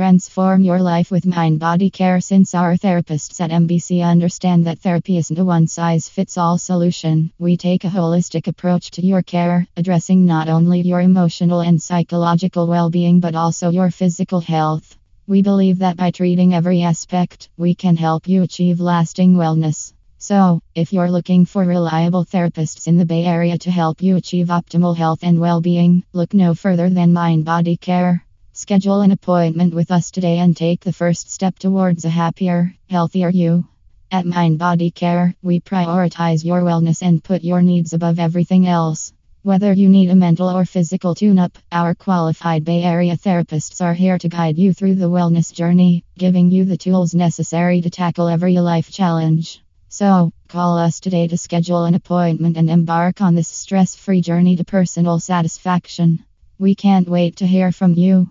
Transform your life with mind body care since our therapists at MBC understand that therapy isn't a one size fits all solution. We take a holistic approach to your care, addressing not only your emotional and psychological well being but also your physical health. We believe that by treating every aspect, we can help you achieve lasting wellness. So, if you're looking for reliable therapists in the Bay Area to help you achieve optimal health and well being, look no further than Mind Body Care. Schedule an appointment with us today and take the first step towards a happier, healthier you. At Mind Body Care, we prioritize your wellness and put your needs above everything else. Whether you need a mental or physical tune up, our qualified Bay Area therapists are here to guide you through the wellness journey, giving you the tools necessary to tackle every life challenge. So, call us today to schedule an appointment and embark on this stress free journey to personal satisfaction. We can't wait to hear from you.